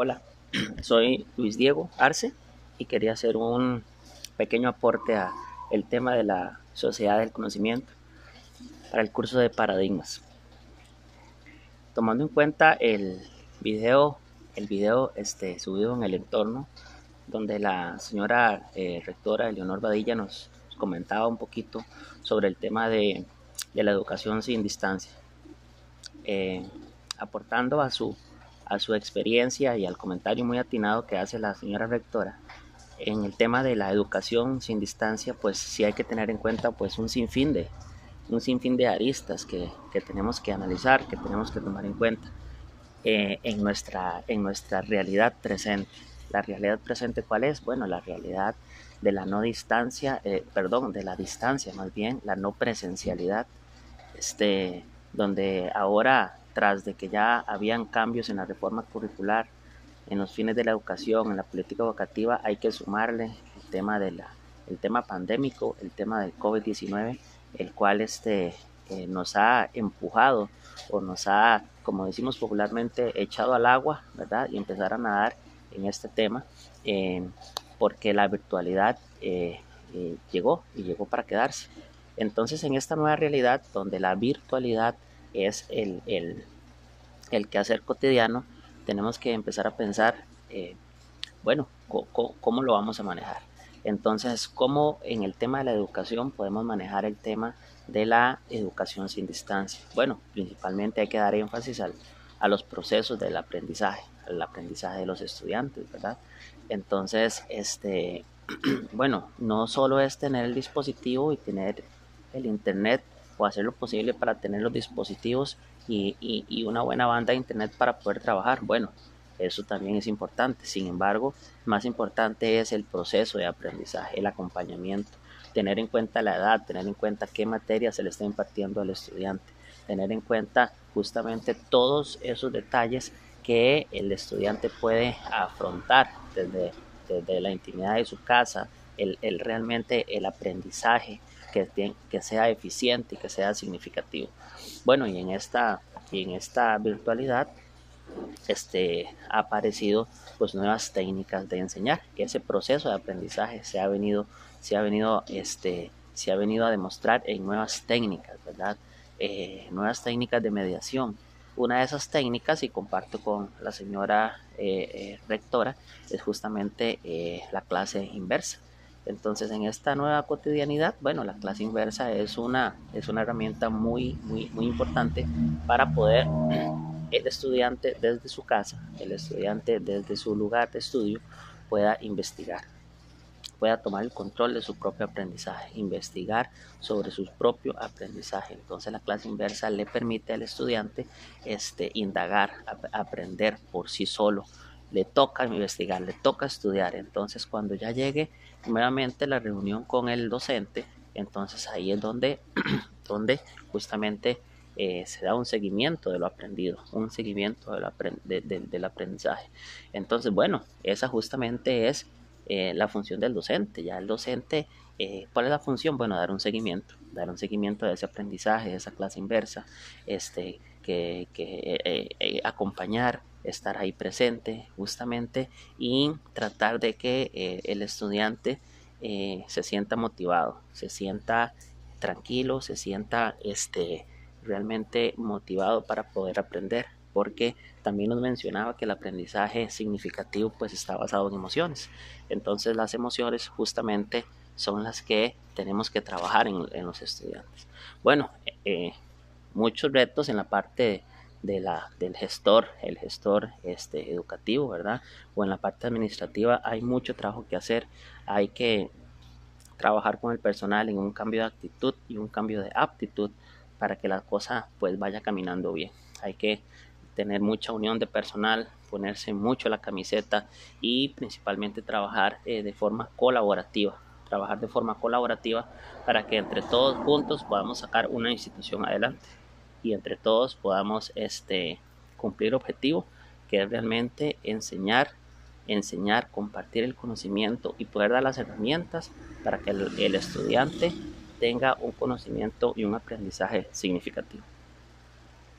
Hola, soy Luis Diego Arce y quería hacer un pequeño aporte a el tema de la sociedad del conocimiento para el curso de paradigmas. Tomando en cuenta el video, el video este, subido en el entorno donde la señora eh, rectora Leonor Badilla nos comentaba un poquito sobre el tema de, la educación sin distancia, eh, aportando a su a su experiencia y al comentario muy atinado que hace la señora rectora en el tema de la educación sin distancia, pues sí hay que tener en cuenta pues un sinfín de, un sinfín de aristas que, tenemos que analizar, que tenemos que tomar en cuenta eh, en, nuestra, en nuestra realidad presente. La realidad presente, ¿cuál es? Bueno, la realidad de la no distancia, eh, perdón, de la distancia más bien, la no presencialidad, este, donde ahora tras de que ya habían cambios en la reforma curricular, en los fines de la educación, en la política educativa, hay que sumarle el tema, de la, el tema pandémico, el tema del COVID-19, el cual este, eh, nos ha empujado o nos ha, como decimos popularmente, echado al agua, ¿verdad? Y empezar a nadar en este tema, eh, porque la virtualidad eh, llegó y llegó para quedarse. Entonces, en esta nueva realidad, donde la virtualidad es el, el, el quehacer cotidiano, tenemos que empezar a pensar, eh, bueno, ¿cómo, lo vamos a manejar? Entonces, ¿cómo en el tema de la educación podemos manejar el tema de la educación sin distancia? Bueno, principalmente hay que dar énfasis al, a los procesos del aprendizaje, al aprendizaje de los estudiantes, ¿verdad? Entonces, este, bueno, no solo es tener el dispositivo y tener el internet o hacer lo posible para tener los dispositivos y, y, una buena banda de internet para poder trabajar. Bueno, eso también es importante. Sin embargo, más importante es el proceso de aprendizaje, el acompañamiento, tener en cuenta la edad, tener en cuenta qué materia se le está impartiendo al estudiante, tener en cuenta justamente todos esos detalles que el estudiante puede afrontar desde, desde la intimidad de su casa, el, realmente el aprendizaje que, sea eficiente y que sea significativo. Bueno, y en esta, en esta virtualidad este, ha aparecido pues nuevas técnicas de enseñar, que ese proceso de aprendizaje se ha venido, se ha venido, este, se ha venido a demostrar en nuevas técnicas, ¿verdad? Eh, nuevas técnicas de mediación. Una de esas técnicas, y comparto con la señora eh, eh, rectora, es justamente la clase inversa. Entonces, en esta nueva cotidianidad, bueno, la clase inversa es una, es una herramienta muy, muy, muy importante para poder el estudiante desde su casa, el estudiante desde su lugar de estudio, pueda investigar, pueda tomar el control de su propio aprendizaje, investigar sobre su propio aprendizaje. Entonces la clase inversa le permite al estudiante este, indagar, aprender por sí solo, le toca investigar, le toca estudiar. Entonces, cuando ya llegue nuevamente la reunión con el docente, entonces ahí es donde, donde justamente eh, se da un seguimiento de lo aprendido, un seguimiento del aprendizaje. Entonces, bueno, esa justamente es eh, la función del docente. Ya el docente, eh, ¿cuál es la función? Bueno, dar un seguimiento, dar un seguimiento de ese aprendizaje, de esa clase inversa, este, que, que acompañar, estar ahí presente justamente y tratar de que eh, el estudiante eh, se sienta motivado, se sienta tranquilo, se sienta este, realmente motivado para poder aprender, porque también nos mencionaba que el aprendizaje significativo pues está basado en emociones. Entonces las emociones justamente son las que tenemos que trabajar en, los estudiantes. Bueno, eh, muchos retos en la parte de la, del gestor, el gestor este, educativo, ¿verdad? O en la parte administrativa hay mucho trabajo que hacer, hay que trabajar con el personal en un cambio de actitud y un cambio de aptitud para que la cosa pues vaya caminando bien. Hay que tener mucha unión de personal, ponerse mucho la camiseta y principalmente trabajar eh, de forma colaborativa, trabajar de forma colaborativa para que entre todos juntos podamos sacar una institución adelante y entre todos podamos este, cumplir objetivo que es realmente enseñar, enseñar, compartir el conocimiento y poder dar las herramientas para que el estudiante tenga un conocimiento y un aprendizaje significativo.